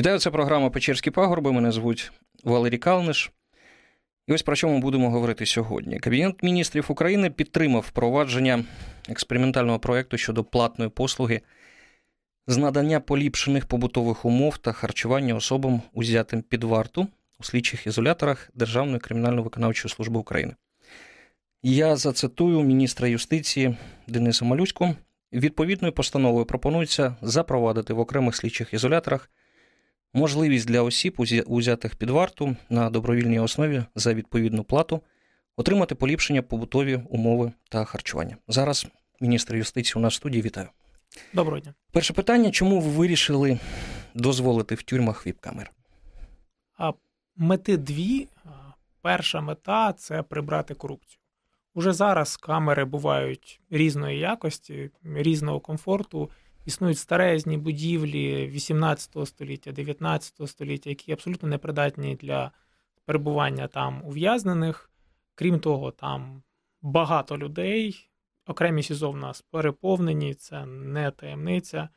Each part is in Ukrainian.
Вітаю, це програма Печерські пагорби. Мене звуть Валерій Калниш. І ось про що ми будемо говорити сьогодні. Кабінет міністрів України підтримав впровадження експериментального проєкту щодо платної послуги з надання поліпшених побутових умов та харчування особам, узятим під варту у слідчих ізоляторах Державної кримінально-виконавчої служби України. Я зацитую міністра юстиції Дениса Малюську. Відповідною постановою пропонується запровадити в окремих слідчих ізоляторах можливість для осіб, узятих під варту на добровільній основі за відповідну плату, отримати поліпшені побутові умови та харчування. Зараз міністр юстиції у нас в студії вітаю. Доброго дня. Перше питання: чому ви вирішили дозволити в тюрмах віп-камер? А мети дві. Перша мета це прибрати корупцію. Уже зараз камери бувають різної якості, різного комфорту. Існують старезні будівлі 18 століття, 19 століття, які абсолютно непридатні для перебування там ув'язнених. Крім того, там багато людей. Окремі СІЗО в нас переповнені, це не таємниця.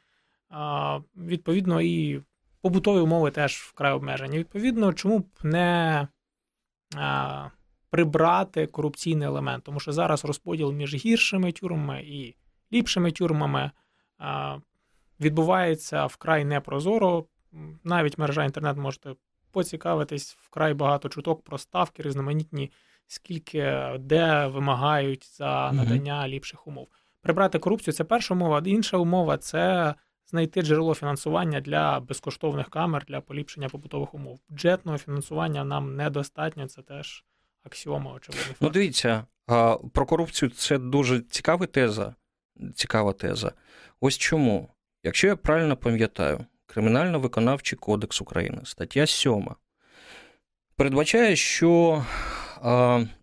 А, Відповідно, і побутові умови теж вкрай обмежені. Відповідно, чому б не а, прибрати корупційний елемент? Тому що зараз розподіл між гіршими тюрмами і ліпшими тюрмами відбувається вкрай непрозоро. Навіть мережа інтернет можете поцікавитись вкрай багато чуток про ставки різноманітні, скільки де вимагають за надання ліпших умов. Прибрати корупцію це перша умова. Інша умова це знайти джерело фінансування для безкоштовних камер для поліпшення побутових умов. Бюджетного фінансування нам недостатньо, це теж аксіома очевидно. Ну, дивіться, про корупцію це дуже цікава теза. Цікава теза. Ось чому. Якщо я правильно пам'ятаю, Кримінально-виконавчий кодекс України, стаття 7, передбачає, що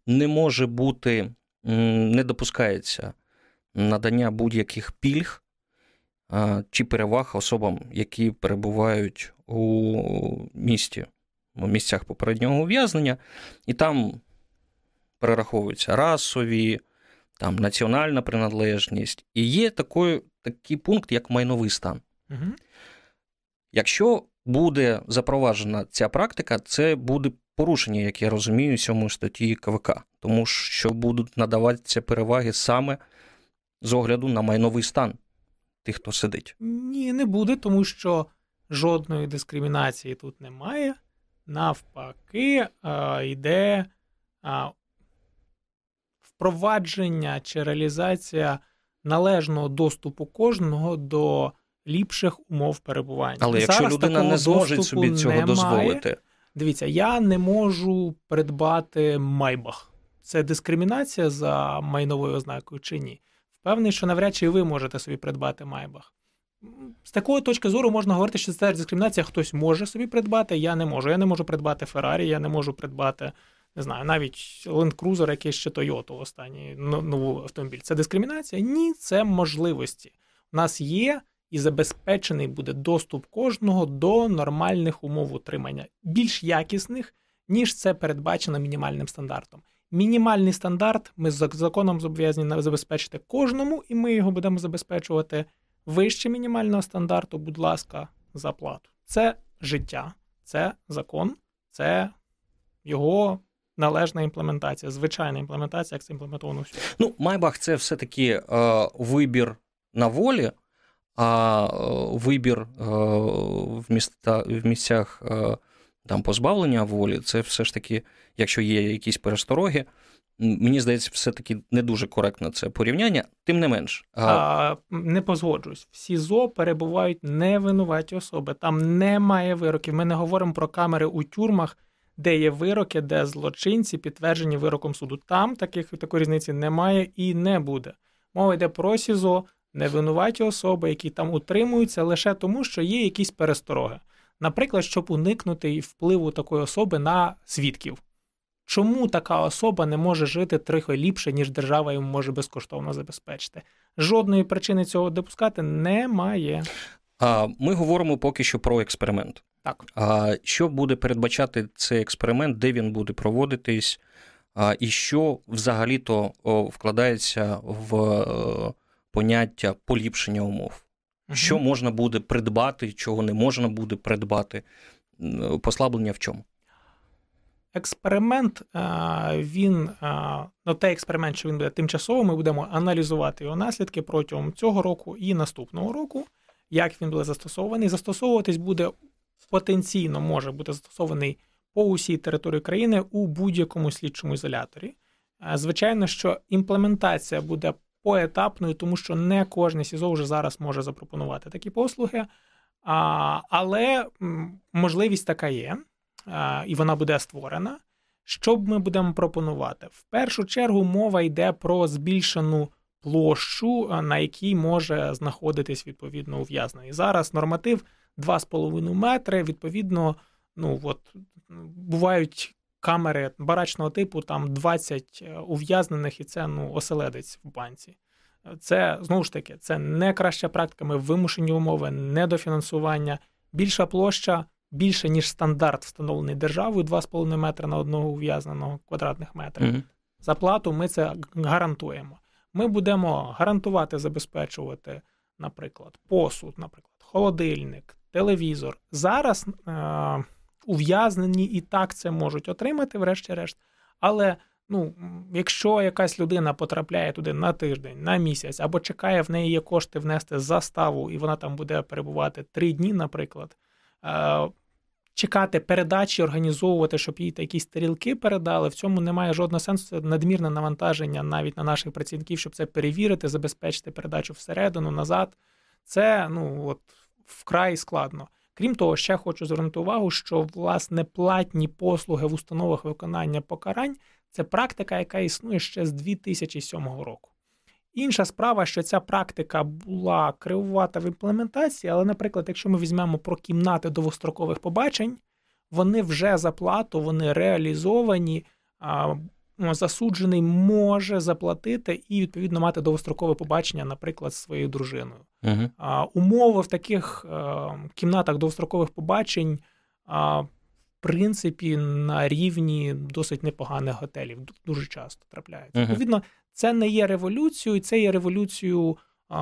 не може бути, не допускається надання будь-яких пільг чи переваг особам, які перебувають у місті, у місцях попереднього ув'язнення, і там перераховуються расові, там національна приналежність, і є такий, такий пункт, як майновий стан. Угу. Якщо буде запроваджена ця практика, це буде порушення, як я розумію, сьомої статті КВК, тому що будуть надаватися переваги саме з огляду на майновий стан тих, хто сидить. Ні, не буде, тому що жодної дискримінації тут немає. Навпаки, йде впровадження чи реалізація належного доступу кожного до ліпших умов перебування. Але якщо Зараз людина не зможе собі цього немає. дозволити. Дивіться, я не можу придбати майбах. Це дискримінація за майновою ознакою чи ні? Впевнений, що навряд чи ви можете собі придбати майбах. З такої точки зору можна говорити, що це дискримінація, хтось може собі придбати, я не можу. Я не можу придбати Феррарі, я не можу придбати не знаю, навіть Land Cruiser, якийсь ще Toyota останній новий автомобіль. Це дискримінація? Ні, це можливості. У нас є і забезпечений буде доступ кожного до нормальних умов утримання, більш якісних, ніж це передбачено мінімальним стандартом. Мінімальний стандарт ми з законом зобов'язані забезпечити кожному, і ми його будемо забезпечувати вище мінімального стандарту, будь ласка, за плату. Це життя, це закон, це його належна імплементація, звичайна імплементація, як це імплементовано всюди. Ну, Майбах це все-таки е, вибір на волі, а е, вибір е, в міста, в місцях е, там позбавлення волі, це все ж таки, якщо є якісь перестороги. Мені здається, все-таки не дуже коректно це порівняння, тим не менш. А, Не позгоджуюсь. В СІЗО перебувають невинуваті особи. Там немає вироків. Ми не говоримо про камери у тюрмах, де є вироки, де злочинці підтверджені вироком суду. Там таких такої різниці немає і не буде. Мова йде про СІЗО, невинуваті особи, які там утримуються лише тому, що є якісь перестороги. Наприклад, щоб уникнути впливу такої особи на свідків. Чому така особа не може жити трохи ліпше, ніж держава йому може безкоштовно забезпечити? Жодної причини цього допускати немає. Ми говоримо поки що про експеримент. Так. А що буде передбачати цей експеримент, де він буде проводитись, а, і що взагалі-то вкладається в е, поняття поліпшення умов? Що можна буде придбати, чого не можна буде придбати? Послаблення в чому? Експеримент, він ну, той експеримент, що він буде тимчасово, ми будемо аналізувати його наслідки протягом цього року і наступного року, як він буде застосований. Застосовуватись буде потенційно може бути застосований по усій території країни у будь-якому слідчому ізоляторі. Звичайно, що імплементація буде поетапною, тому що не кожне СІЗО вже зараз може запропонувати такі послуги, але можливість така є, і вона буде створена. Що ми будемо пропонувати? В першу чергу мова йде про збільшену площу, на якій може знаходитись відповідно ув'язнений. Зараз норматив 2,5 метри. Відповідно, ну от бувають камери барачного типу, там 20 е, ув'язнених, і це ну, оселедець в банці. Це знову ж таки це не краща практика. Ми вимушені умови, недофінансування, більша площа. Більше ніж стандарт, встановлений державою 2,5 метри на одного ув'язненого квадратних метрів. Mm-hmm. За плату ми це гарантуємо. Ми будемо гарантувати, забезпечувати, наприклад, посуд, наприклад, холодильник, телевізор. Зараз е- ув'язнені і так це можуть отримати, врешті-решт. Але ну, якщо якась людина потрапляє туди на тиждень, на місяць, або чекає, в неї є кошти внести заставу, і вона там буде перебувати три дні, наприклад. Е- Чекати передачі, організовувати, щоб їй якісь тарілки передали. В цьому немає жодного сенсу. Це надмірне навантаження навіть на наших працівників, щоб це перевірити, забезпечити передачу всередину, назад. Це ну от вкрай складно. Крім того, ще хочу звернути увагу, що власне платні послуги в установах виконання покарань це практика, яка існує ще з 2007 року. Інша справа, що ця практика була кривувата в імплементації, але, наприклад, якщо ми візьмемо про кімнати довгострокових побачень, вони вже за плату, вони реалізовані засуджений може заплатити і відповідно мати довгострокове побачення, наприклад, з своєю дружиною. uh А, Умови в таких а, е, кімнатах довгострокових побачень, а, в принципі, на рівні досить непоганих готелів. Дуже часто трапляються. uh Відповідно, це не є революцією, це є революцією.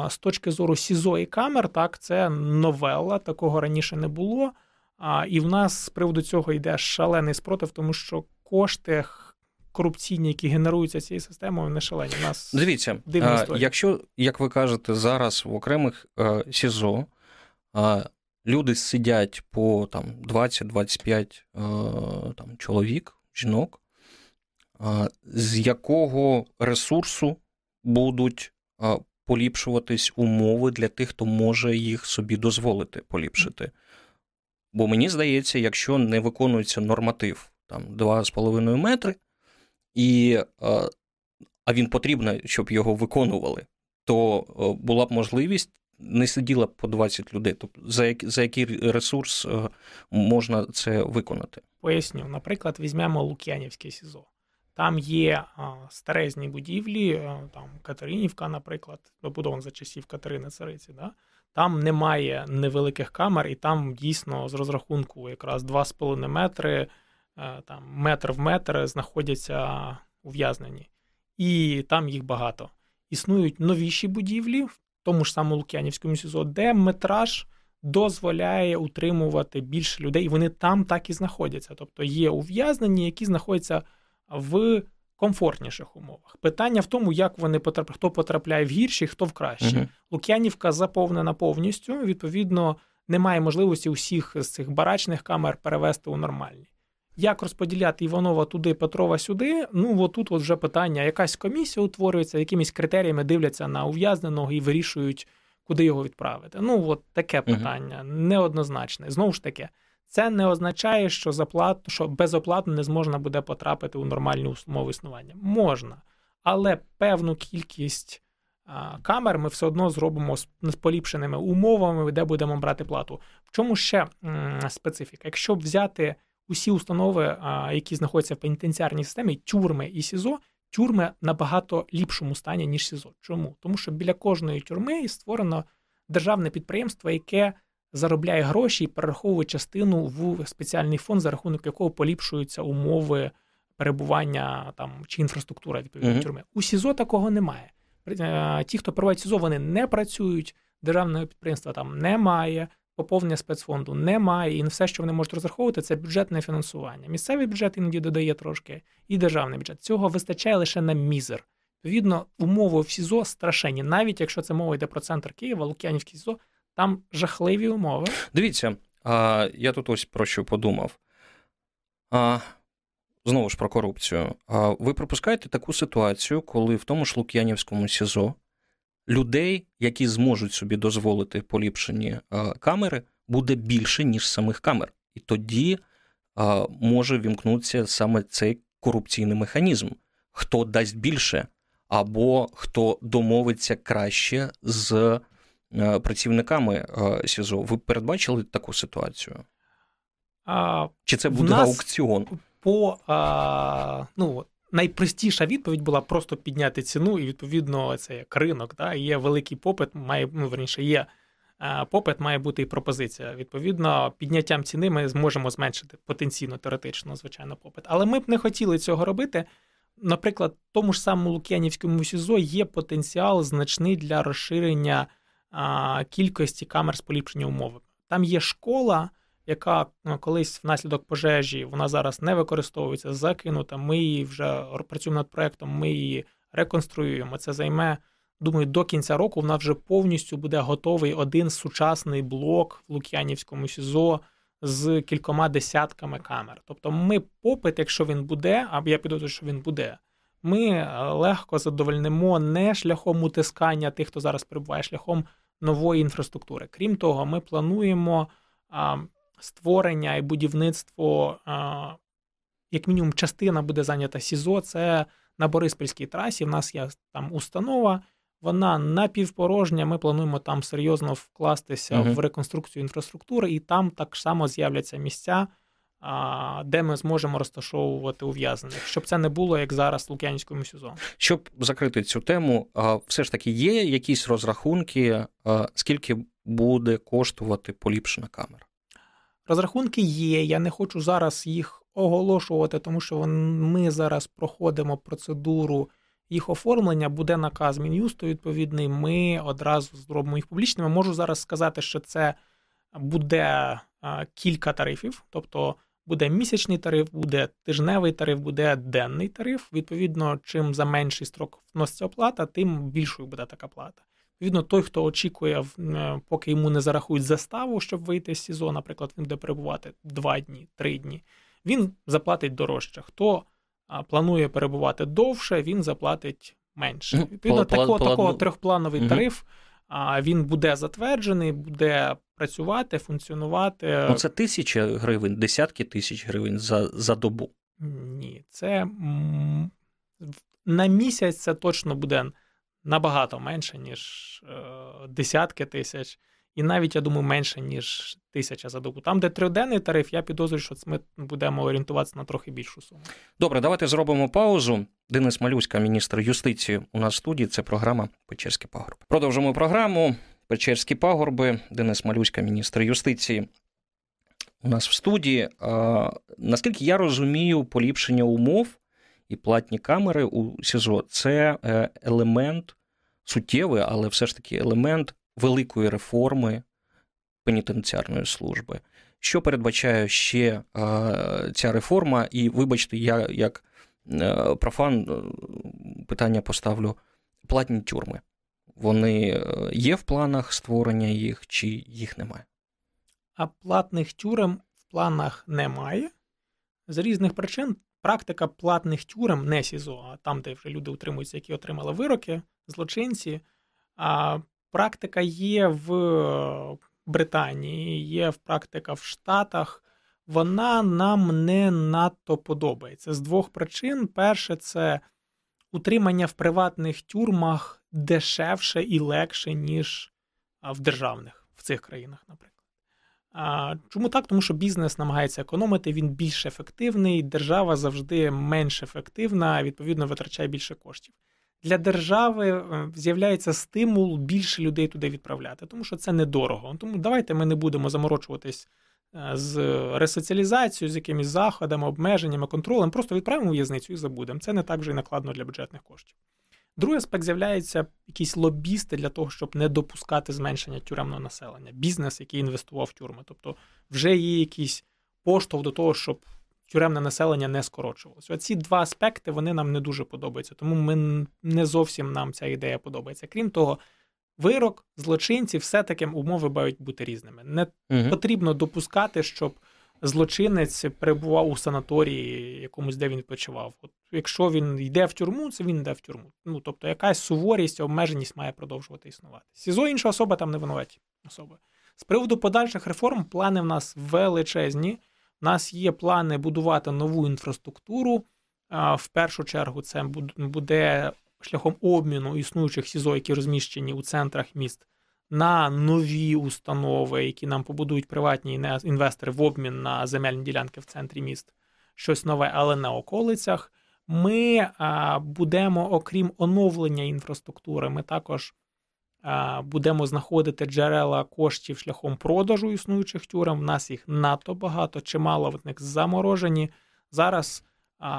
З точки зору СІЗО і камер, так, це новела, такого раніше не було. А, І в нас з приводу цього йде шалений спротив, тому що кошти корупційні, які генеруються цією системою, не шалені. У нас Дивіться, а, якщо, як ви кажете, зараз в окремих СІЗО люди сидять по там 20-25 там, чоловік, жінок, з якого ресурсу будуть поліпшуватись умови для тих, хто може їх собі дозволити поліпшити. Бо мені здається, якщо не виконується норматив там 2,5 метри, і, е, а він потрібно, щоб його виконували, то е, була б можливість. Не сиділа б по 20 людей. Тобто за за який ресурс е, можна це виконати? Поясню, наприклад, візьмемо Лук'янівське СІЗО. Там є старезні будівлі, там Катеринівка, наприклад, добудована за часів Катерини Цариці. Да? Там немає невеликих камер, і там дійсно з розрахунку якраз 2,5 метри там метр в метр знаходяться ув'язнені, і там їх багато. Існують новіші будівлі, в тому ж самому Лук'янівському СІЗО, де метраж дозволяє утримувати більше людей, і вони там так і знаходяться. Тобто є ув'язнені, які знаходяться в комфортніших умовах. Питання в тому, як вони потрапляють, хто потрапляє в гірші, хто в кращі. uh Лук'янівка заповнена повністю. Відповідно, немає можливості усіх з цих барачних камер перевести у нормальні. Як розподіляти Іванова туди, Петрова сюди? Ну отут от вже питання: якась комісія утворюється, якимись критеріями дивляться на ув'язненого і вирішують, куди його відправити. Ну, от таке питання неоднозначне. Знову ж таки, це не означає, що заплат, що безоплатно не зможна буде потрапити у нормальні умови існування. Можна, але певну кількість камер ми все одно зробимо з, з поліпшеними умовами, де будемо брати плату. В чому ще м- специфіка? Якщо взяти усі установи, які знаходяться в пенітенціарній системі, тюрми і СІЗО, тюрми набагато ліпшому стані, ніж СІЗО. Чому? Тому що біля кожної тюрми створено державне підприємство, яке заробляє гроші і перераховує частину в спеціальний фонд, за рахунок якого поліпшуються умови перебування там чи інфраструктура відповідної mm-hmm. тюрми. У СІЗО такого немає. Е, ті, хто проводять СІЗО, вони не працюють. державного підприємства там немає, поповнення спецфонду немає, і все, що вони можуть розраховувати, це бюджетне фінансування. Місцевий бюджет іноді додає трошки, і державний бюджет. Цього вистачає лише на мізер. Відповідно, умови в СІЗО страшенні, навіть якщо це мова йде про центр Києва, Лук'янівський СІЗО, там жахливі умови. Дивіться, а, я тут ось про що подумав. А, Знову ж про корупцію. А, Ви припускаєте таку ситуацію, коли в тому ж Лук'янівському СІЗО людей, які зможуть собі дозволити поліпшені камери, буде більше, ніж самих камер. І тоді може вімкнутися саме цей корупційний механізм. Хто дасть більше, або хто домовиться краще з е, працівниками е, СІЗО. Ви передбачили таку ситуацію? А, Чи це буде нас аукціон? По а, ну, найпростіша відповідь була просто підняти ціну, і відповідно це як ринок. Да? Є великий попит, має ну, верніше, є попит, має бути і пропозиція. Відповідно, підняттям ціни ми зможемо зменшити потенційно теоретично, звичайно, попит. Але ми б не хотіли цього робити наприклад, тому ж самому Лук'янівському СІЗО є потенціал значний для розширення а, кількості камер з поліпшення умови. Там є школа, яка ну, колись внаслідок пожежі вона зараз не використовується, закинута. Ми її вже працюємо над проектом, ми її реконструюємо. Це займе. Думаю, до кінця року вона вже повністю буде готовий один сучасний блок в Лук'янівському СІЗО з кількома десятками камер. Тобто, ми попит, якщо він буде, а я підозрюю, що він буде, ми е, легко задовольнимо не шляхом утискання тих, хто зараз перебуває, шляхом нової інфраструктури. Крім того, ми плануємо створення і будівництво, як мінімум, частина буде зайнята СІЗО. Це на Бориспільській трасі. В нас є там установа. Вона напівпорожня. Ми плануємо там серйозно вкластися uh в реконструкцію інфраструктури, і там так само з'являться місця, де ми зможемо розташовувати ув'язнених, щоб це не було як зараз в Лук'янському СІЗО. Щоб закрити цю тему, все ж таки є якісь розрахунки, скільки буде коштувати поліпшена камера? Розрахунки є. Я не хочу зараз їх оголошувати, тому що ми зараз проходимо процедуру їх оформлення буде наказ Мін'юсту. Відповідний, ми одразу зробимо їх публічними. Можу зараз сказати, що це буде кілька тарифів, тобто буде місячний тариф, буде тижневий тариф, буде денний тариф. Відповідно, чим за менший строк вноситься оплата, тим більшою буде така плата. Відповідно, той, хто очікує, е, поки йому не зарахують заставу, щоб вийти з СІЗО, наприклад, він буде перебувати два дні, три дні, він заплатить дорожче. Хто планує перебувати довше, він заплатить менше. Відповідно, такого такого трьохплановий угу. тариф. А він буде затверджений, буде працювати, функціонувати. Ну, це тисяча гривень, десятки тисяч гривень за за добу. Ні, це на місяць це точно буде набагато менше, ніж е, десятки тисяч і навіть, я думаю, менше, ніж тисяча за добу. Там, де триденний тариф, я підозрюю, що ми будемо орієнтуватися на трохи більшу суму. Добре, давайте зробимо паузу. Денис Малюська, міністр юстиції, у нас в студії. Це програма Печерські пагорби. Продовжимо програму. Печерські пагорби. Денис Малюська, міністр юстиції. У нас в студії. А, Наскільки я розумію, поліпшення умов і платні камери у СІЗО це е, елемент суттєвий, але все ж таки елемент великої реформи пенітенціарної служби. Що передбачає ще а, ця реформа? І, вибачте, я як е, профан е, питання поставлю: платні тюрми. Вони е, є в планах створення їх, чи їх немає? А платних тюрем в планах немає. З різних причин практика платних тюрем не СІЗО, а там, де вже люди утримуються, які отримали вироки, злочинці. А Практика є в Британії, є практика в Штатах. Вона нам не надто подобається з двох причин. Перше, це утримання в приватних тюрмах дешевше і легше, ніж в державних в цих країнах, наприклад. Чому так? Тому що бізнес намагається економити, він більш ефективний, держава завжди менш ефективна, відповідно, витрачає більше коштів для держави е, з'являється стимул більше людей туди відправляти, тому що це недорого. Тому давайте ми не будемо заморочуватись е, з ресоціалізацією, з якимись заходами, обмеженнями, контролем. Просто відправимо в'язницю і забудемо. Це не так вже й накладно для бюджетних коштів. Другий аспект з'являється якісь лобісти для того, щоб не допускати зменшення тюремного населення. Бізнес, який інвестував в тюрми. Тобто вже є якийсь поштовх до того, щоб тюремне населення не скорочувалося. Оці два аспекти вони нам не дуже подобаються, тому ми не зовсім нам ця ідея подобається. Крім того, вирок злочинців все-таки умови мають бути різними. Не угу. потрібно допускати, щоб злочинець перебував у санаторії якомусь, де він відпочивав. От Якщо він йде в тюрму, це він йде в тюрму. Ну тобто, якась суворість, обмеженість має продовжувати існувати. СІЗО інша особа там не винуваті особи. З приводу подальших реформ, плани в нас величезні. У нас є плани будувати нову інфраструктуру. В першу чергу, це буде шляхом обміну існуючих СІЗО, які розміщені у центрах міст, на нові установи, які нам побудують приватні інвестори в обмін на земельні ділянки в центрі міст, щось нове, але на околицях. Ми будемо, окрім оновлення інфраструктури, ми також будемо знаходити джерела коштів шляхом продажу існуючих тюрем. У нас їх надто багато, чимало в них заморожені. Зараз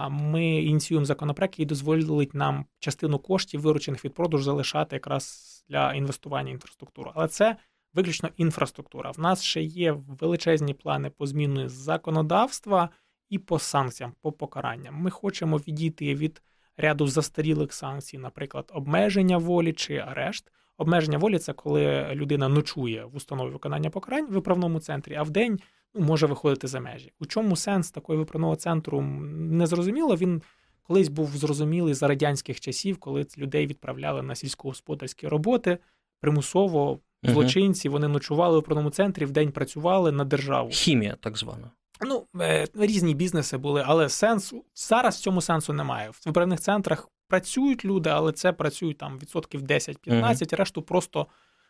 ми ініціюємо законопроект, який дозволить нам частину коштів, виручених від продажу, залишати якраз для інвестування в інфраструктуру. Але це виключно інфраструктура. В нас ще є величезні плани по зміни законодавства і по санкціям, по покаранням. Ми хочемо відійти від ряду застарілих санкцій, наприклад, обмеження волі чи арешт. Обмеження волі це коли людина ночує в установі виконання покарань в виправному центрі, а в день ну, може виходити за межі. У чому сенс такого виправного центру не зрозуміло. Він колись був зрозумілий за радянських часів, коли людей відправляли на сільськогосподарські роботи примусово. Злочинці вони ночували у виправному центрі, в день працювали на державу. Хімія, так звана. Ну, е, різні бізнеси були, але сенсу зараз в цьому сенсу немає. В виправних центрах працюють люди, але це працюють там відсотків 10-15, uh решту просто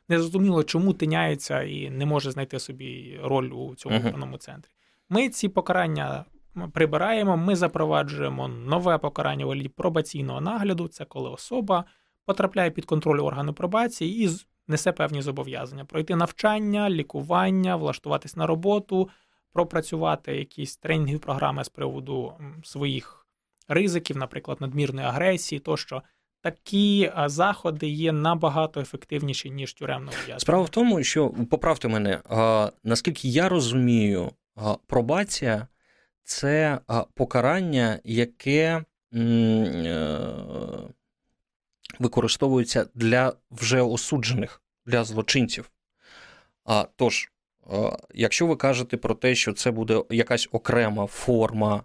незрозуміло, чому тиняється і не може знайти собі роль у цьому uh виправному центрі. Ми ці покарання прибираємо, ми запроваджуємо нове покарання вигляді пробаційного нагляду. Це коли особа потрапляє під контроль органу пробації і несе певні зобов'язання: пройти навчання, лікування, влаштуватись на роботу, пропрацювати якісь тренінгові програми з приводу своїх ризиків, наприклад, надмірної агресії, тощо. Такі заходи є набагато ефективніші ніж тюремне ув'язнення. Справа в тому, що поправте мене, наскільки я розумію, пробація це покарання, яке е, використовується для вже осуджених, для злочинців. Тож, якщо ви кажете про те, що це буде якась окрема форма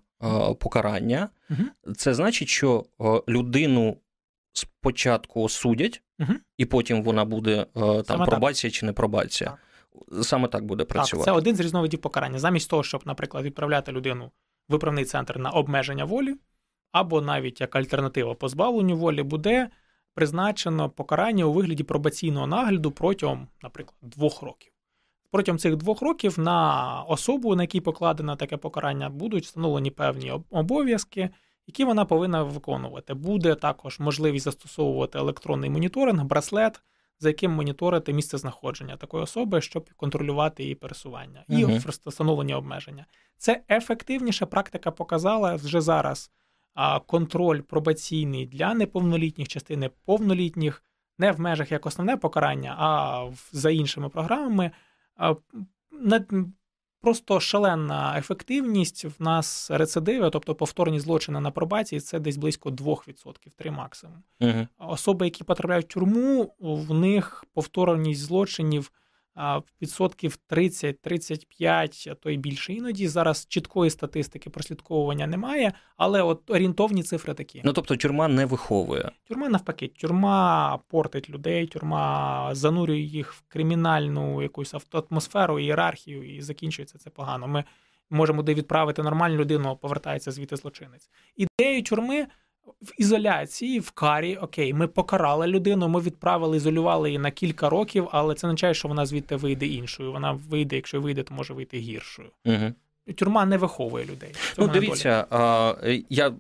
покарання, угу. це значить, що людину спочатку осудять, угу. і потім вона буде там Саме пробація так. чи не пробація. Так. Саме так буде працювати. Так, Це один з різновидів покарання. Замість того, щоб, наприклад, відправляти людину в виправний центр на обмеження волі, або навіть як альтернатива позбавленню волі, буде призначено покарання у вигляді пробаційного нагляду протягом, наприклад, двох років. Протягом цих двох років на особу, на якій покладено таке покарання, будуть встановлені певні обов'язки, які вона повинна виконувати. Буде також можливість застосовувати електронний моніторинг, браслет за яким моніторити місце знаходження такої особи, щоб контролювати її пересування і угу. встановлення обмеження. Це ефективніша практика показала вже зараз. А контроль пробаційний для неповнолітніх частини повнолітніх не в межах як основне покарання, а за іншими програмами просто шалена ефективність в нас рецидиви, тобто повторні злочини на пробації, це десь близько 2%, 3 максимум. Угу. Особи, які потрапляють в тюрму, в них повторність злочинів відсотків 30-35, а то й більше. Іноді зараз чіткої статистики прослідковування немає, але от орієнтовні цифри такі. Ну тобто тюрма не виховує. Тюрма навпаки, тюрма портить людей, тюрма занурює їх в кримінальну якусь атмосферу, ієрархію, і закінчується це погано. Ми можемо де відправити нормальну людину, повертається звідти злочинець. Ідею тюрми в ізоляції, в карі, окей, ми покарали людину, ми відправили, ізолювали її на кілька років, але це не означає, що вона звідти вийде іншою. Вона вийде, якщо вийде, то може вийти гіршою. Угу. Тюрма не виховує людей. Ну, дивіться, а, я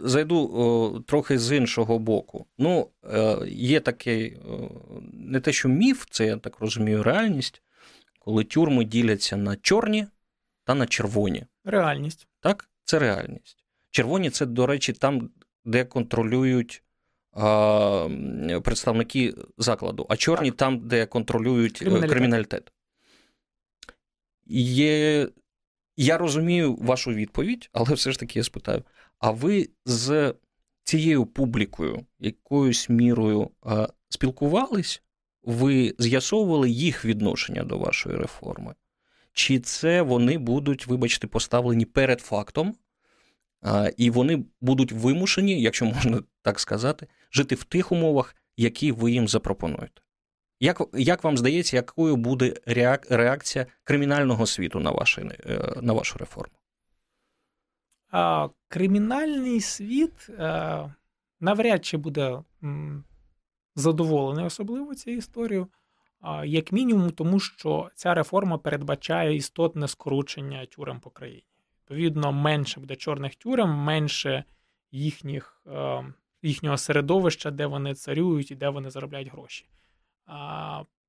зайду трохи з іншого боку. Ну, е, є такий не те, що міф, це я так розумію, реальність, коли тюрми діляться на чорні та на червоні. Реальність. Так, це реальність. Червоні це, до речі, там, де контролюють представники закладу, а чорні так. там, де контролюють криміналітет. криміналітет. Є... Я розумію вашу відповідь, але все ж таки я спитаю: а ви з цією публікою якоюсь мірою спілкувались? Ви з'ясовували їх відношення до вашої реформи? Чи це вони будуть, вибачте, поставлені перед фактом, і вони будуть вимушені, якщо можна так сказати, жити в тих умовах, які ви їм запропонуєте? Як як вам здається, якою буде реакція кримінального світу на ваші, е, на вашу реформу? А, Кримінальний світ а, е, навряд чи буде задоволений особливо цією історією, як мінімум, тому що ця реформа передбачає істотне скорочення тюрем по країні. Відповідно, менше буде чорних тюрем, менше їхніх, їхнього середовища, де вони царюють і де вони заробляють гроші.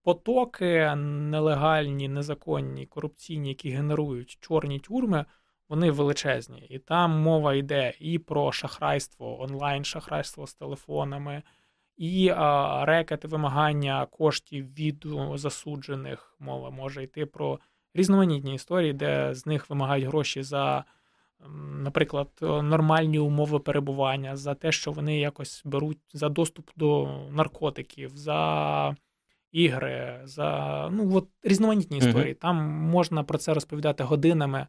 Потоки нелегальні, незаконні, корупційні, які генерують чорні тюрми, вони величезні. І там мова йде і про шахрайство, онлайн-шахрайство з телефонами, і рекети вимагання коштів від засуджених. Мова може йти про різноманітні історії, де з них вимагають гроші за. Наприклад, нормальні умови перебування, за те, що вони якось беруть за доступ до наркотиків, за ігри, за ну от різноманітні історії. Mm-hmm. Там можна про це розповідати годинами,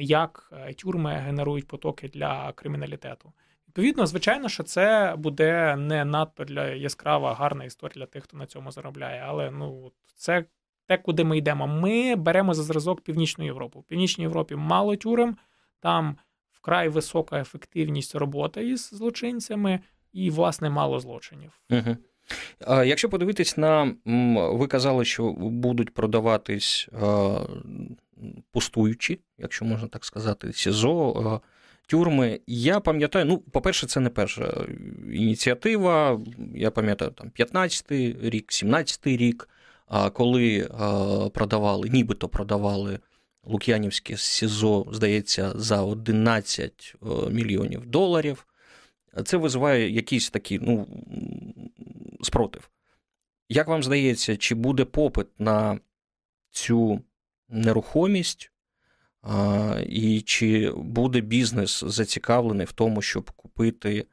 як е, тюрми генерують потоки для криміналітету. Відповідно, звичайно, що це буде не надто для яскрава, гарна історія для тих, хто на цьому заробляє. Але ну це те, куди ми йдемо. Ми беремо за зразок Північну Європу. В Північній Європі мало тюрем, там вкрай висока ефективність роботи із злочинцями і, власне, мало злочинів. Якщо подивитись на ви казали, що будуть продаватись пустуючі, якщо можна так сказати, СІЗО, тюрми. Я пам'ятаю, ну, по-перше, це не перша ініціатива. Я пам'ятаю там 15-й рік, 17-й рік, коли продавали, нібито продавали Лук'янівське СІЗО, здається, за 11 мільйонів доларів. Це визиває якийсь такий ну, спротив. Як вам здається, чи буде попит на цю нерухомість, і чи буде бізнес зацікавлений в тому, щоб купити е,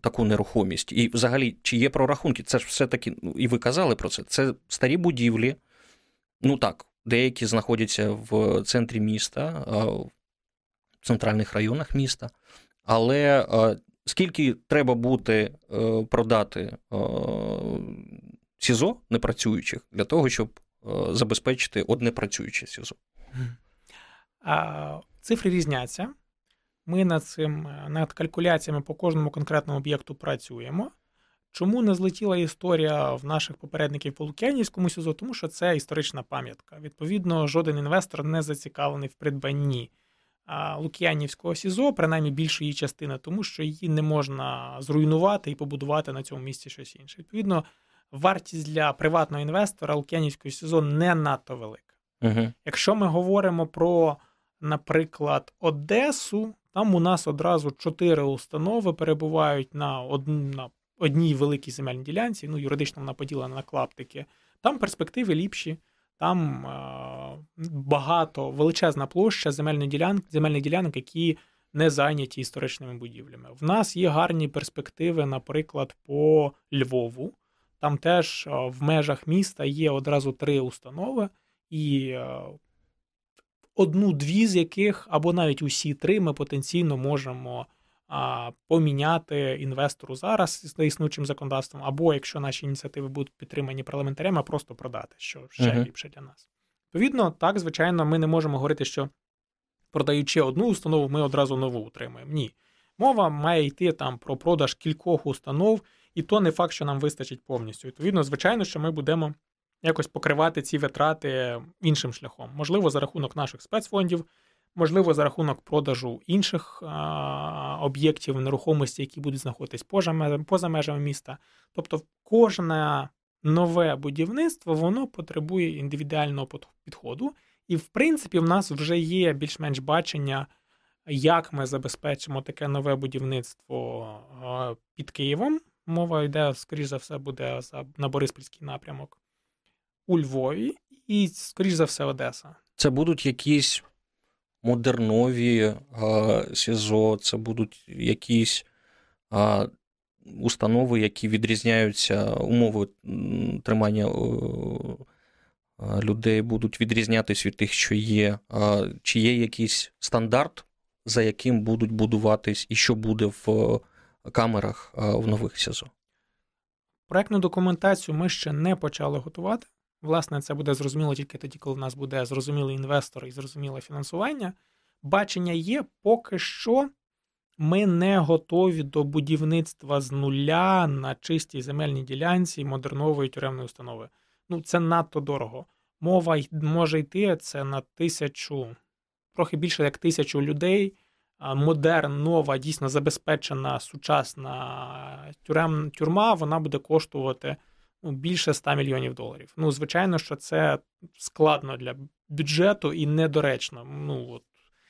таку нерухомість? І взагалі, чи є прорахунки? Це ж все-таки, ну, і ви казали про це, це старі будівлі. Ну так, деякі знаходяться в центрі міста, в центральних районах міста. Але скільки треба е, продати СІЗО непрацюючих для того, щоб Е, забезпечити одне працююче СІЗО. Цифри різняться. Ми над цим над калькуляціями по кожному конкретному об'єкту працюємо. Чому не злетіла історія в наших попередників по Лук'янівському СІЗО? Тому що це історична пам'ятка. Відповідно, жоден інвестор не зацікавлений в придбанні Лук'янівського СІЗО, принаймні більшої частини, тому що її не можна зруйнувати і побудувати на цьому місці щось інше. Відповідно, вартість для приватного інвестора Лук'янівського сезону не надто велика. Угу. Якщо ми говоримо про, наприклад, Одесу, там у нас одразу чотири установи перебувають на, на одній великій земельній ділянці, ну, юридично вона поділена на клаптики. Там перспективи ліпші. Там е- багато величезна площа земельних ділянок, земельних ділянок, які не зайняті історичними будівлями. В нас є гарні перспективи, наприклад, по Львову. Там теж в межах міста є одразу три установи, і одну-дві з яких, або навіть усі три, ми потенційно можемо поміняти інвестору зараз з існуючим законодавством, або якщо наші ініціативи будуть підтримані парламентарями, просто продати, що ще uh-huh. ліпше для нас. Відповідно, так, звичайно, ми не можемо говорити, що продаючи одну установу, ми одразу нову утримуємо. Ні. Мова має йти там про продаж кількох установ і то не факт, що нам вистачить повністю. Відповідно, звичайно, що ми будемо якось покривати ці витрати іншим шляхом. Можливо, за рахунок наших спецфондів, можливо, за рахунок продажу інших об'єктів нерухомості, які будуть знаходитись поза, поза межами міста. Тобто, кожне нове будівництво воно потребує індивідуального підходу. І, в принципі, в нас вже є більш-менш бачення як ми забезпечимо таке нове будівництво під Києвом. Мова йде, скоріш за все, буде на Бориспільський напрямок у Львові і, скоріш за все, Одеса. Це будуть якісь модернові а, СІЗО, це будуть якісь а, установи, які відрізняються, умови тримання людей будуть відрізнятися від тих, що є, чи є якийсь стандарт, за яким будуть будуватись і що буде в камерах в нових СІЗО? Проектну документацію ми ще не почали готувати. Власне, це буде зрозуміло тільки тоді, коли в нас буде зрозумілий інвестор і зрозуміле фінансування. Бачення є, поки що ми не готові до будівництва з нуля на чистій земельній ділянці модернової тюремної установи. Ну, це надто дорого. Мова може йти це на тисячу, трохи більше як тисячу людей. Модерн, нова, дійсно забезпечена сучасна тюрем, тюрма, вона буде коштувати більше 100 мільйонів доларів. Ну, звичайно, що це складно для бюджету і недоречно. Ну, от,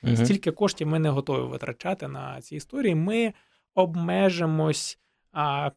угу. Стільки коштів ми не готові витрачати на ці історії. Ми обмежимось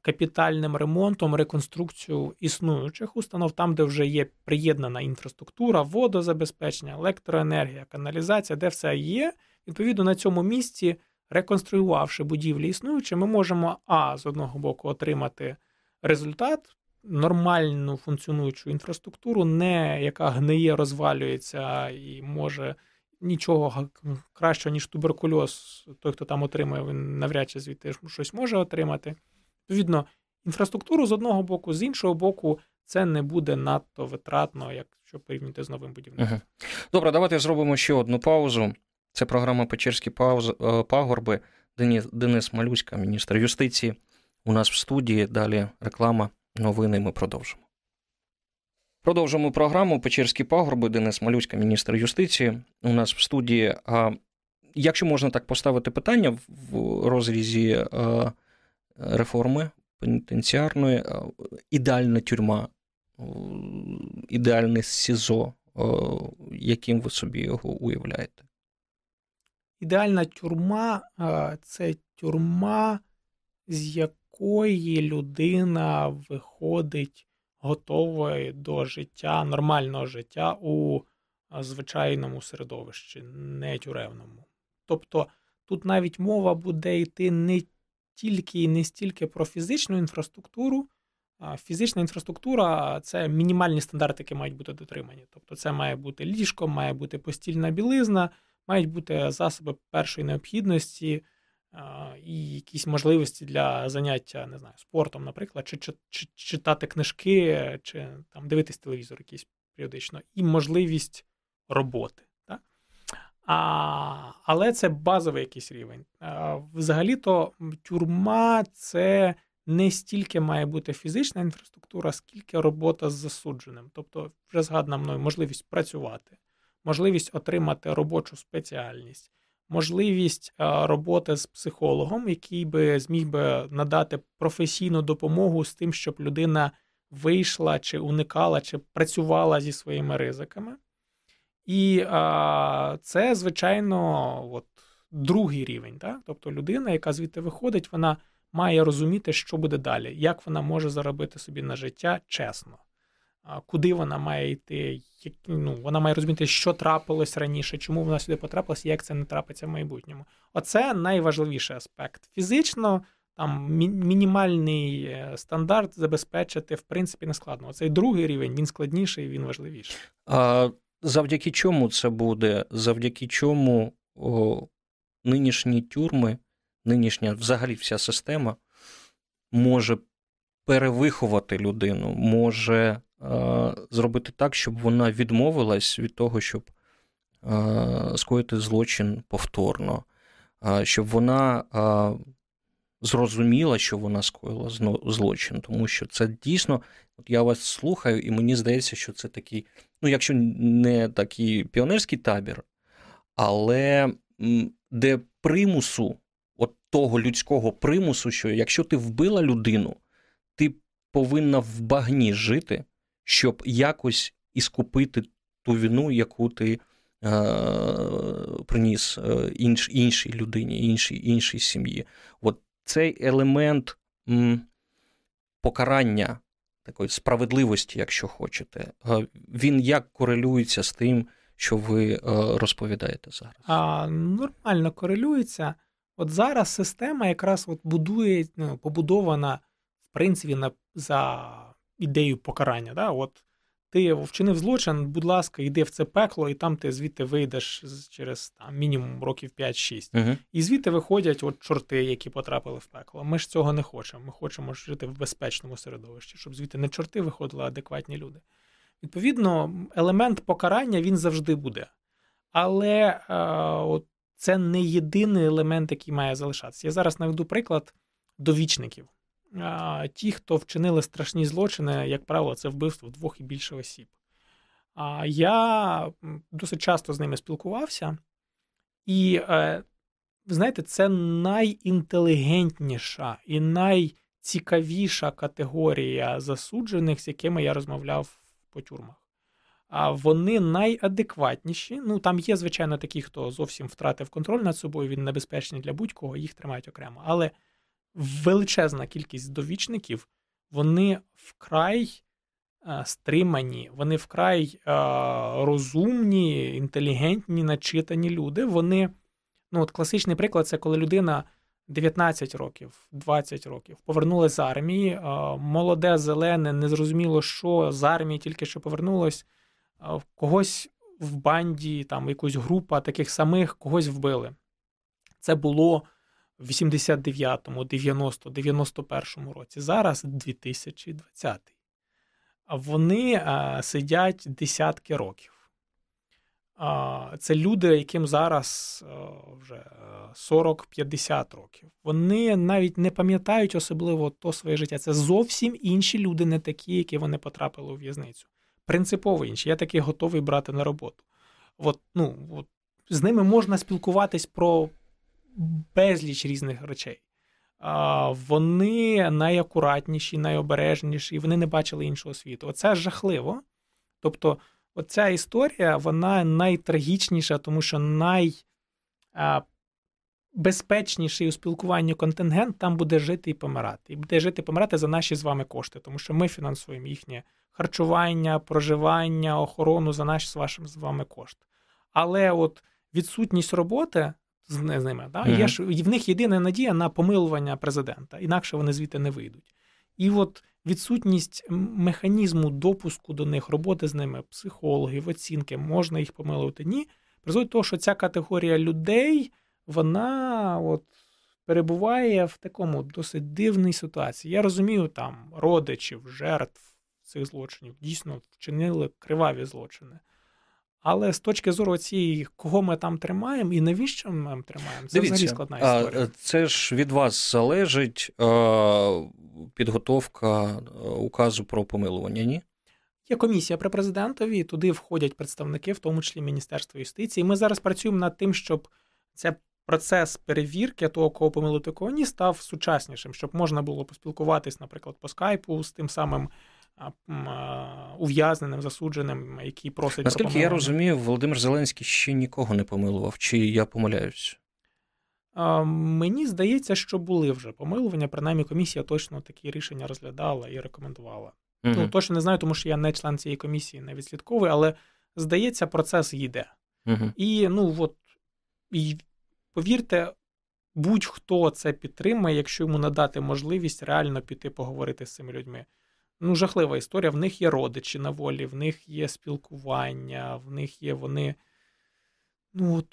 капітальним ремонтом, реконструкцією існуючих установ, там, де вже є приєднана інфраструктура, водозабезпечення, електроенергія, каналізація, де все є. Відповідно, на цьому місці, реконструювавши будівлі існуючі, ми можемо а з одного боку отримати результат. Нормальну функціонуючу інфраструктуру, не яка гниє, розвалюється і може нічого кращого, ніж туберкульоз, той, хто там отримує, він навряд чи звідти щось може отримати. Відповідно, інфраструктуру з одного боку, з іншого боку, це не буде надто витратно, якщо порівняти з новим будівництвом. Добре, давайте зробимо ще одну паузу. Це програма Печерські е, пагорби. Денис Малюська, міністр юстиції. У нас в студії. Далі реклама, новини. Ми продовжимо. Продовжуємо програму Печерські пагорби. Денис Малюська, міністр юстиції. У нас в студії. А якщо можна так поставити питання в розрізі реформи пенітенціарної, ідеальна тюрма, ідеальне СІЗО, яким ви собі його уявляєте? Ідеальна тюрма це тюрма, з якої людина виходить готовою до життя, нормального життя у звичайному середовищі, не тюремному. Тобто тут навіть мова буде йти не тільки і не стільки про фізичну інфраструктуру. Фізична інфраструктура це мінімальні стандарти, які мають бути дотримані. Тобто, це має бути ліжко, має бути постільна білизна, мають бути засоби першої необхідності і якісь можливості для заняття не знаю, спортом, наприклад, чи, чи, чи читати книжки, чи там дивитись телевізор якийсь періодично, і можливість роботи. А, Але це базовий якийсь рівень. Взагалі-то тюрма це не стільки має бути фізична інфраструктура, скільки робота з засудженим. Тобто, вже згадана мною можливість працювати, можливість отримати робочу спеціальність, можливість роботи з психологом, який би зміг би надати професійну допомогу з тим, щоб людина вийшла чи уникала, чи працювала зі своїми ризиками. І а, це, звичайно, от, другий рівень. Так? Тобто людина, яка звідти виходить, вона має розуміти, що буде далі, як вона може заробити собі на життя чесно, куди вона має йти, як, ну, вона має розуміти, що трапилось раніше, чому вона сюди потрапилася, як це не трапиться в майбутньому. Оце найважливіший аспект. Фізично. Там мінімальний е, стандарт забезпечити в принципі не складно. Цей другий рівень він складніший, він важливіший. А Завдяки чому це буде? Завдяки чому о, нинішні тюрми, нинішня взагалі вся система може перевиховати людину, може зробити так, щоб вона відмовилась від того, щоб е, скоїти злочин повторно, е, щоб вона зрозуміла, що вона скоїла злочин, тому що це дійсно, от я вас слухаю, і мені здається, що це такий, ну, якщо не такий піонерський табір, але де примусу, от того людського примусу, що якщо ти вбила людину, ти повинна в багні жити, щоб якось іскупити ту вину, яку ти е- приніс інш, іншій людині, іншій іншій сім'ї. От цей елемент м, покарання такої справедливості, якщо хочете, він як корелюється з тим, що ви розповідаєте зараз? А, Нормально корелюється. От зараз система якраз от будує, ну, побудована в принципі на за ідею покарання. Да? От ти вчинив злочин, будь ласка, йди в це пекло, і там ти звідти вийдеш через там, мінімум років 5-6. Угу. І звідти виходять от чорти, які потрапили в пекло. Ми ж цього не хочемо. Ми хочемо жити в безпечному середовищі, щоб звідти не чорти виходили, а адекватні люди. Відповідно, елемент покарання він завжди буде. Але е, от це не єдиний елемент, який має залишатися. Я зараз наведу приклад довічників. Ті, хто вчинили страшні злочини, як правило, це вбивство двох і більше осіб. А я досить часто з ними спілкувався, і, е, ви знаєте, це найінтелігентніша і найцікавіша категорія засуджених, з якими я розмовляв по тюрмах. А вони найадекватніші. Ну там є, звичайно, такі, хто зовсім втратив контроль над собою, він небезпечний для будь-кого, їх тримають окремо. Але величезна кількість довічників, вони вкрай стримані, вони вкрай розумні, інтелігентні, начитані люди. Вони, ну от класичний приклад, це коли людина. 19 років, 20 років, повернулася з армії. Молоде, зелене, незрозуміло, що з армії тільки що повернулось, когось в банді, там якусь група таких самих когось вбили. Це було в 89-му, 90 91-му році. Зараз 2020. А вони сидять десятки років. Це люди, яким зараз е, вже 40-50 е, років. Вони навіть не пам'ятають особливо то своє життя. Це зовсім інші люди, не такі, які вони потрапили у в'язницю. Принципово інші. Я таки готовий брати на роботу. От, ну, от, З ними можна спілкуватись про безліч різних речей. Вони найакуратніші, найобережніші, вони не бачили іншого світу. Оце жахливо. Тобто. Оця історія вона найтрагічніша, тому що найбезпечніший у спілкуванні контингент там буде жити і помирати. І буде жити і помирати за наші з вами кошти, тому що ми фінансуємо їхнє харчування, проживання, охорону за наші з вашим з вами кошти. Але от відсутність роботи з ними, да, mm-hmm. є ж в них єдина надія на помилування президента, інакше вони звідти не вийдуть. І от відсутність механізму допуску до них, роботи з ними, психологів, оцінки, можна їх помилувати, ні. Призводить того, що ця категорія людей, вона от перебуває в такому досить дивній ситуації. Я розумію, там родичів, жертв цих злочинів дійсно вчинили криваві злочини. Але з точки зору цієї, кого ми там тримаємо і навіщо ми там тримаємо, це Дивіться, взагалі складна історія. Це ж від вас залежить підготовка указу про помилування, ні? Є комісія при президентові, туди входять представники, в тому числі Міністерства юстиції. Ми зараз працюємо над тим, щоб цей процес перевірки того, кого помилити кого ні, став сучаснішим, щоб можна було поспілкуватись, наприклад, по скайпу з тим самим ув'язненим, засудженим, який просить. Наскільки я розумію, Володимир Зеленський ще нікого не помилував, чи я помиляюсь? Мені здається, що були вже помилування. Принаймні, комісія точно такі рішення розглядала і рекомендувала. Угу. Ну, точно не знаю, тому що я не член цієї комісії, не відслідковую, але здається, процес йде. Угу. І ну от і повірте, будь-хто це підтримає, якщо йому надати можливість реально піти поговорити з цими людьми ну, жахлива історія. В них є родичі на волі, в них є спілкування, в них є вони. Ну, от,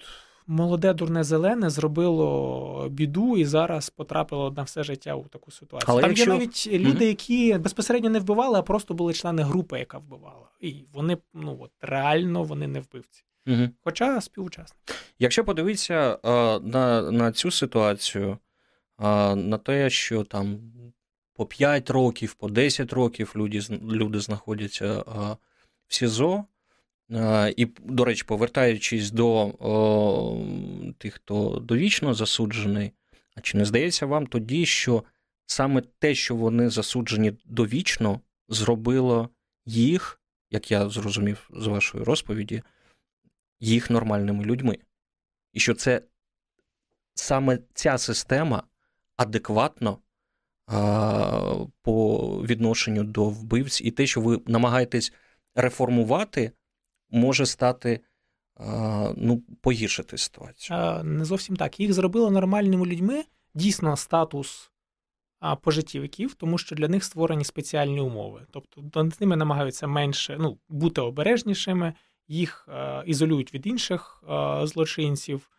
Молоде, дурне зелене зробило біду і зараз потрапило на все життя у таку ситуацію. Але Там якщо... є навіть люди, які безпосередньо не вбивали, а просто були члени групи, яка вбивала. І вони ну от реально вони не вбивці. Угу. Хоча співучасники. Якщо подивитися а, на на цю ситуацію, а, на те, що там по 5 років, по 10 років люди люди знаходяться в СІЗО. І, до речі, повертаючись до о, тих, хто довічно засуджений, а чи не здається вам тоді, що саме те, що вони засуджені довічно, зробило їх, як я зрозумів з вашої розповіді, їх нормальними людьми? і що це саме ця система адекватно по відношенню до вбивць, і те, що ви намагаєтесь реформувати, може стати ну, погіршити ситуацію. Не зовсім так. Їх зробили нормальними людьми. Дійсно, статус пожиттєвиків, тому що для них створені спеціальні умови. Тобто над ними намагаються менше ну, бути обережнішими, їх ізолюють від інших злочинців.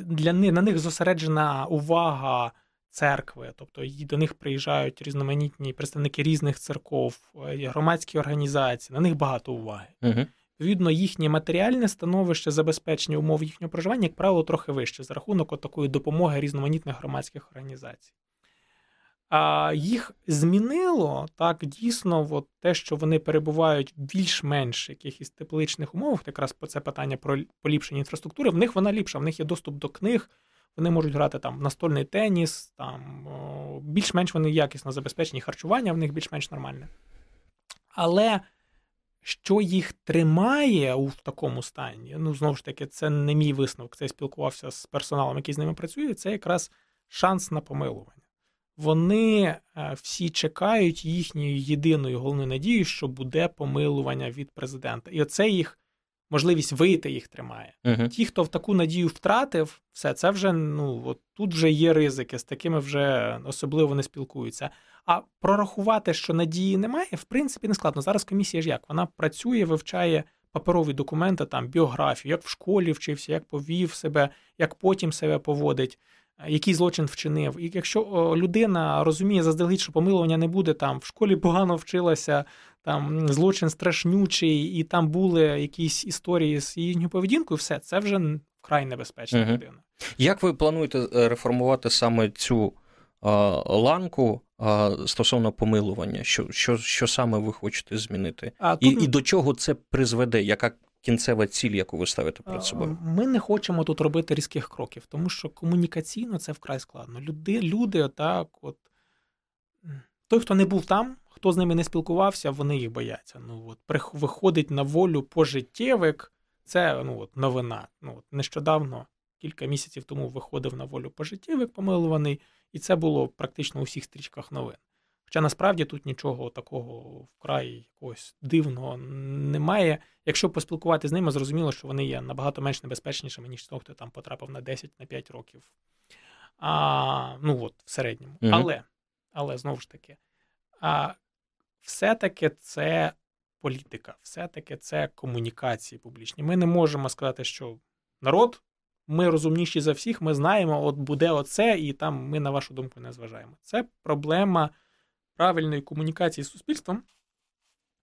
Для них на них зосереджена увага церкви, тобто до них приїжджають різноманітні представники різних церков, е, громадські організації, на них багато уваги. Угу. Відповідно, їхнє матеріальне становище, забезпечення умов їхнього проживання, як правило, трохи вище за рахунок такої допомоги різноманітних громадських організацій. А їх змінило так дійсно, от те, що вони перебувають в більш-менш якихось тепличних умовах, якраз по це питання про поліпшення інфраструктури. В них вона ліпша, в них є доступ до книг, вони можуть грати там настольний теніс, там більш-менш вони якісно забезпечені, харчування в них більш-менш нормальне. Але що їх тримає у такому стані, ну знову ж таки, це не мій висновок. Це я спілкувався з персоналом, який з ними працює. Це якраз шанс на помилування вони е, всі чекають їхньою єдиною головною надією, що буде помилування від президента. І оце їх можливість вийти їх тримає. uh Ті, хто в таку надію втратив, все це вже ну от тут вже є ризики, з такими вже особливо не спілкуються. А прорахувати, що надії немає, в принципі, не складно. Зараз комісія ж як вона працює, вивчає. Паперові документи, там біографію, як в школі вчився, як повів себе, як потім себе поводить який злочин вчинив. І якщо людина розуміє заздалегідь, що помилування не буде, там в школі погано вчилася, там злочин страшнючий, і там були якісь історії з їхньою поведінкою, все це вже вкрай небезпечна угу. людина. Як ви плануєте е, реформувати саме цю а, ланку а, стосовно помилування? Що що, що саме ви хочете змінити? А, і, і до чого це призведе? Яка кінцева ціль, яку ви ставите перед собою? Ми не хочемо тут робити різких кроків, тому що комунікаційно це вкрай складно. Люди, люди так, от той, хто не був там, хто з ними не спілкувався, вони їх бояться. Ну от виходить на волю пожиттєвик, це ну от новина. Ну от нещодавно, кілька місяців тому виходив на волю пожиттєвик помилуваний, і це було практично у всіх стрічках новин. Хоча насправді тут нічого такого вкрай якогось дивного немає. Якщо поспілкуватися з ними, зрозуміло, що вони є набагато менш небезпечнішими, ніж того, хто там потрапив на 10-5 років. А, Ну от, в середньому. mm Але, але знову ж таки, а, все-таки це політика, все-таки це комунікації публічні. Ми не можемо сказати, що народ. Ми розумніші за всіх, ми знаємо, от буде оце, і там ми на вашу думку не зважаємо. Це проблема правильної комунікації з суспільством,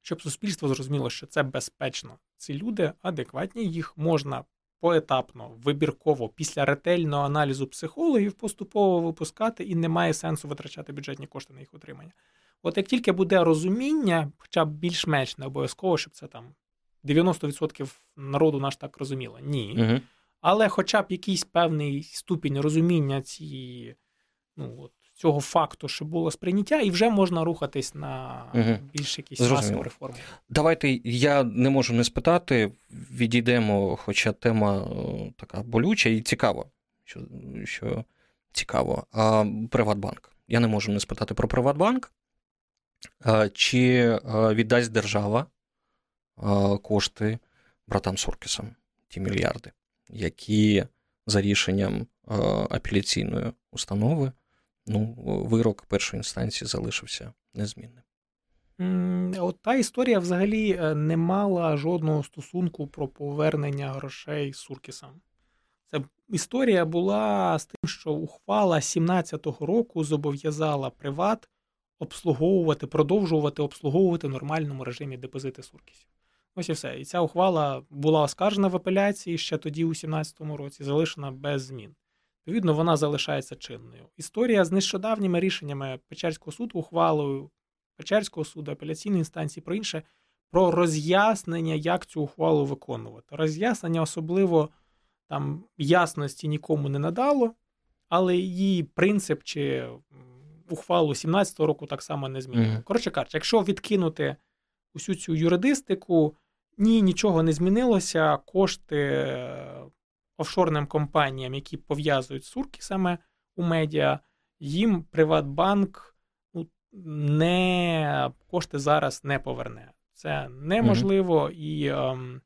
щоб суспільство зрозуміло, що це безпечно. Ці люди адекватні, їх можна поетапно, вибірково, після ретельного аналізу психологів поступово випускати, і немає сенсу витрачати бюджетні кошти на їх утримання. От як тільки буде розуміння, хоча б більш-менш не обов'язково, щоб це там 90% народу наш так розуміло. Ні. Угу. Але хоча б якийсь певний ступінь розуміння цієї ну, от, цього факту, що було сприйняття, і вже можна рухатись на угу. більш якісь масові реформи. Давайте я не можу не спитати. Відійдемо, хоча тема така болюча і цікава, що що цікаво. А Приватбанк. Я не можу не спитати про Приватбанк. Чи віддасть держава кошти братам Суркісам, ті мільярди, які за рішенням апеляційної установи ну, вирок першої інстанції залишився незмінним. От та історія взагалі е, не мала жодного стосунку про повернення грошей Суркісам. Це історія була з тим, що ухвала 17-го року зобов'язала приват обслуговувати, продовжувати обслуговувати в нормальному режимі депозити Суркісів. Ось і все. І ця ухвала була оскаржена в апеляції ще тоді, у 17-му році, залишена без змін. Відповідно, вона залишається чинною. Історія з нещодавніми рішеннями Печерського суду, ухвалою Печерського суду, апеляційної інстанції про інше, про роз'яснення, як цю ухвалу виконувати. Роз'яснення особливо там ясності нікому не надало, але її принцип чи ухвалу 17-го року так само не змінило. Mm-hmm. Коротше кажучи, якщо відкинути усю цю юридистику, ні, нічого не змінилося, кошти офшорним компаніям, які пов'язують сурки саме у медіа, їм Приватбанк ну, не кошти зараз не поверне. Це неможливо і. Ем,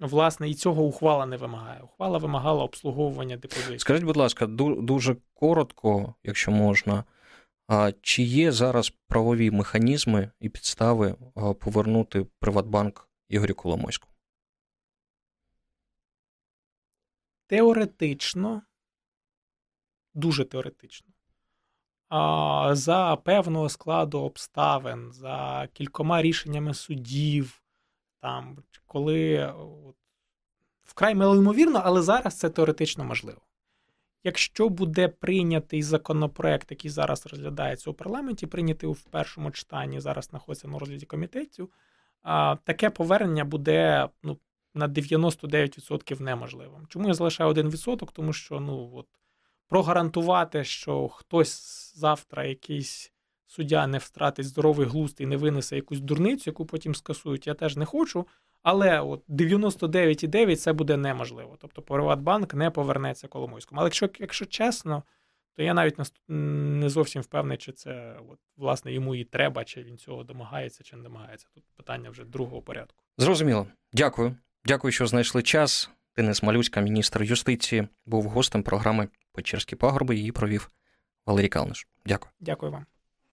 Власне, і цього ухвала не вимагає. Ухвала вимагала обслуговування депозитів. Скажіть, будь ласка, дуже коротко, якщо можна, а чи є зараз правові механізми і підстави повернути Приватбанк Ігорю Коломойську? Теоретично, дуже теоретично. За певного складу обставин, за кількома рішеннями судів, там, коли от, вкрай малоймовірно, але зараз це теоретично можливо. Якщо буде прийнятий законопроект, який зараз розглядається у парламенті, прийнятий в першому читанні, зараз знаходиться на розгляді комітетів, таке повернення буде ну, на 99% неможливим. Чому я залишаю 1%? Тому що ну, от, прогарантувати, що хтось завтра якийсь суддя не втратить здоровий глузд і не винесе якусь дурницю, яку потім скасують, я теж не хочу. Але от 99,9 це буде неможливо. Тобто Приватбанк не повернеться Коломойському. Але якщо якщо чесно, то я навіть не зовсім впевнений, чи це от, власне йому і треба, чи він цього домагається, чи не домагається. Тут питання вже другого порядку. Зрозуміло. Дякую. Дякую, що знайшли час. Денис Малюська, міністр юстиції, був гостем програми Печерські пагорби. Її провів Валерій Калниш. Дякую. Дякую вам.